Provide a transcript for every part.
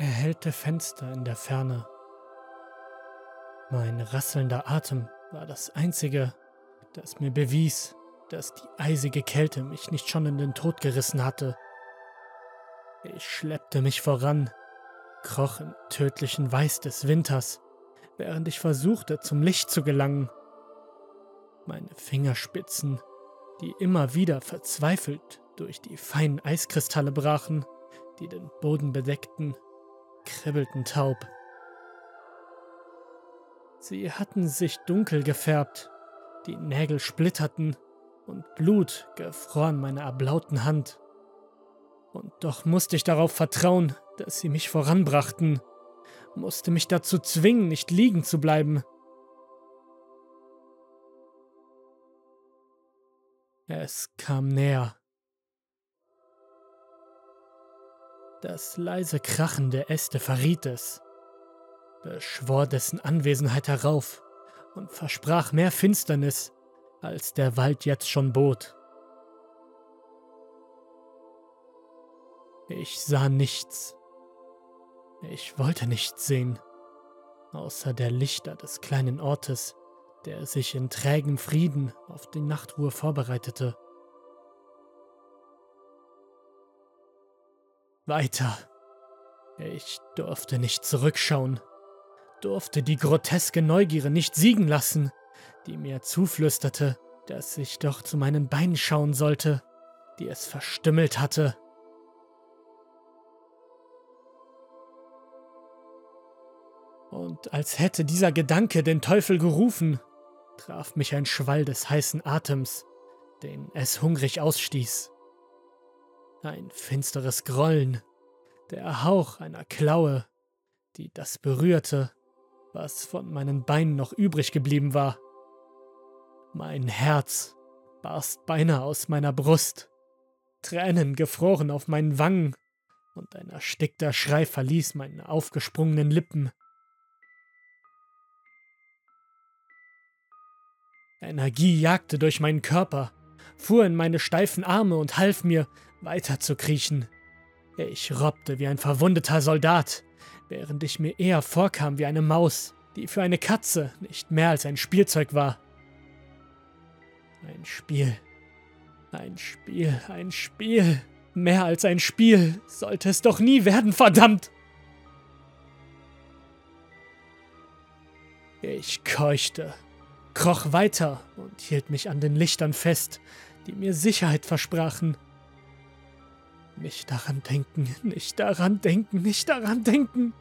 erhellte Fenster in der Ferne. Mein rasselnder Atem war das Einzige, das mir bewies, dass die eisige Kälte mich nicht schon in den Tod gerissen hatte. Ich schleppte mich voran, kroch im tödlichen Weiß des Winters, während ich versuchte, zum Licht zu gelangen. Meine Fingerspitzen, die immer wieder verzweifelt durch die feinen Eiskristalle brachen, die den Boden bedeckten, kribbelten taub. Sie hatten sich dunkel gefärbt, die Nägel splitterten und Blut gefror an meiner erblauten Hand. Und doch musste ich darauf vertrauen, dass sie mich voranbrachten, musste mich dazu zwingen, nicht liegen zu bleiben. Es kam näher. Das leise Krachen der Äste verriet es, beschwor dessen Anwesenheit herauf und versprach mehr Finsternis, als der Wald jetzt schon bot. Ich sah nichts. Ich wollte nichts sehen, außer der Lichter des kleinen Ortes, der sich in trägem Frieden auf die Nachtruhe vorbereitete. Weiter. Ich durfte nicht zurückschauen, durfte die groteske Neugierde nicht siegen lassen, die mir zuflüsterte, dass ich doch zu meinen Beinen schauen sollte, die es verstümmelt hatte. Und als hätte dieser Gedanke den Teufel gerufen, traf mich ein Schwall des heißen Atems, den es hungrig ausstieß. Ein finsteres Grollen, der Hauch einer Klaue, die das berührte, was von meinen Beinen noch übrig geblieben war. Mein Herz barst beinahe aus meiner Brust, Tränen gefroren auf meinen Wangen, und ein erstickter Schrei verließ meine aufgesprungenen Lippen. Energie jagte durch meinen Körper, fuhr in meine steifen Arme und half mir, weiter zu kriechen. Ich robbte wie ein verwundeter Soldat, während ich mir eher vorkam wie eine Maus, die für eine Katze nicht mehr als ein Spielzeug war. Ein Spiel. Ein Spiel, ein Spiel. Mehr als ein Spiel sollte es doch nie werden, verdammt! Ich keuchte, kroch weiter und hielt mich an den Lichtern fest, die mir Sicherheit versprachen. Nicht daran denken, nicht daran denken, nicht daran denken.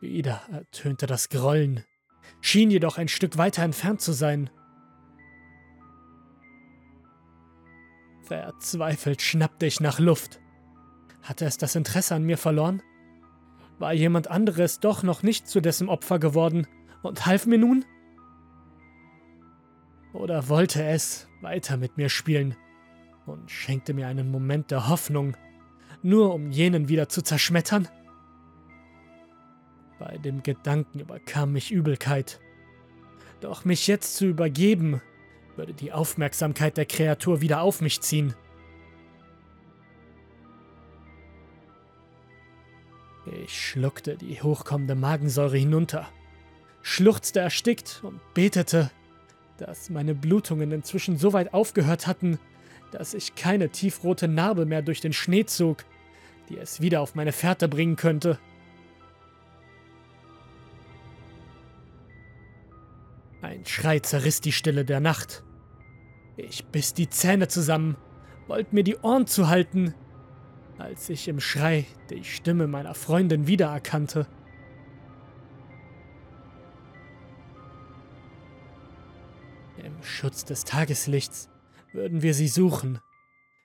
Wieder ertönte das Grollen, schien jedoch ein Stück weiter entfernt zu sein. Verzweifelt schnappte ich nach Luft. Hatte es das Interesse an mir verloren? War jemand anderes doch noch nicht zu dessen Opfer geworden und half mir nun? Oder wollte es weiter mit mir spielen und schenkte mir einen Moment der Hoffnung, nur um jenen wieder zu zerschmettern? Bei dem Gedanken überkam mich Übelkeit. Doch mich jetzt zu übergeben, würde die Aufmerksamkeit der Kreatur wieder auf mich ziehen. Ich schluckte die hochkommende Magensäure hinunter, schluchzte erstickt und betete, dass meine Blutungen inzwischen so weit aufgehört hatten, dass ich keine tiefrote Narbe mehr durch den Schnee zog, die es wieder auf meine Fährte bringen könnte. Ein Schrei zerriss die Stille der Nacht. Ich biss die Zähne zusammen, wollte mir die Ohren zuhalten, als ich im Schrei die Stimme meiner Freundin wiedererkannte. Im Schutz des Tageslichts würden wir sie suchen.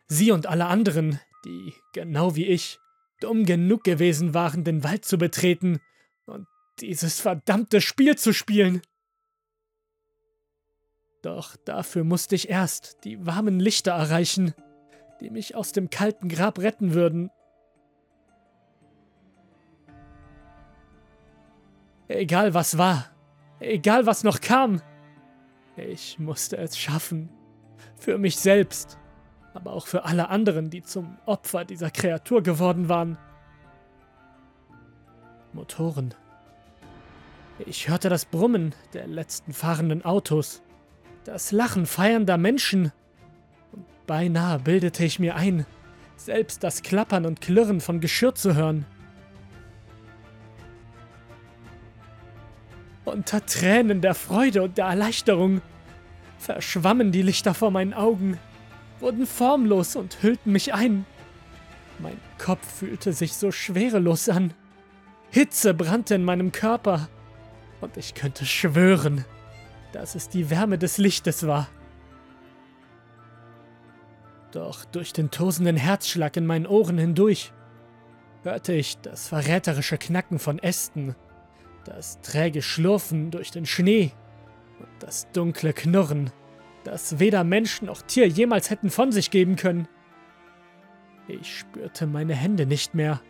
Sie und alle anderen, die, genau wie ich, dumm genug gewesen waren, den Wald zu betreten und dieses verdammte Spiel zu spielen. Doch dafür musste ich erst die warmen Lichter erreichen, die mich aus dem kalten Grab retten würden. Egal was war, egal was noch kam, ich musste es schaffen. Für mich selbst, aber auch für alle anderen, die zum Opfer dieser Kreatur geworden waren. Motoren. Ich hörte das Brummen der letzten fahrenden Autos, das Lachen feiernder Menschen und beinahe bildete ich mir ein, selbst das Klappern und Klirren von Geschirr zu hören. Unter Tränen der Freude und der Erleichterung verschwammen die Lichter vor meinen Augen, wurden formlos und hüllten mich ein. Mein Kopf fühlte sich so schwerelos an. Hitze brannte in meinem Körper. Und ich könnte schwören, dass es die Wärme des Lichtes war. Doch durch den tosenden Herzschlag in meinen Ohren hindurch hörte ich das verräterische Knacken von Ästen, das träge Schlurfen durch den Schnee und das dunkle Knurren, das weder Mensch noch Tier jemals hätten von sich geben können. Ich spürte meine Hände nicht mehr,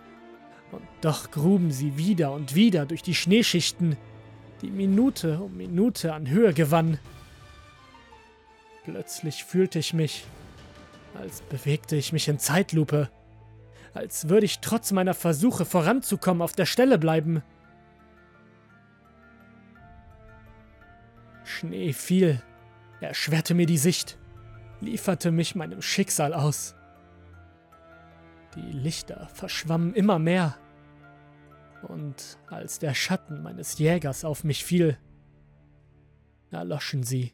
und doch gruben sie wieder und wieder durch die Schneeschichten, die Minute um Minute an Höhe gewann. Plötzlich fühlte ich mich, als bewegte ich mich in Zeitlupe, als würde ich trotz meiner Versuche voranzukommen auf der Stelle bleiben. Schnee fiel, erschwerte mir die Sicht, lieferte mich meinem Schicksal aus. Die Lichter verschwammen immer mehr, und als der Schatten meines Jägers auf mich fiel, erloschen sie.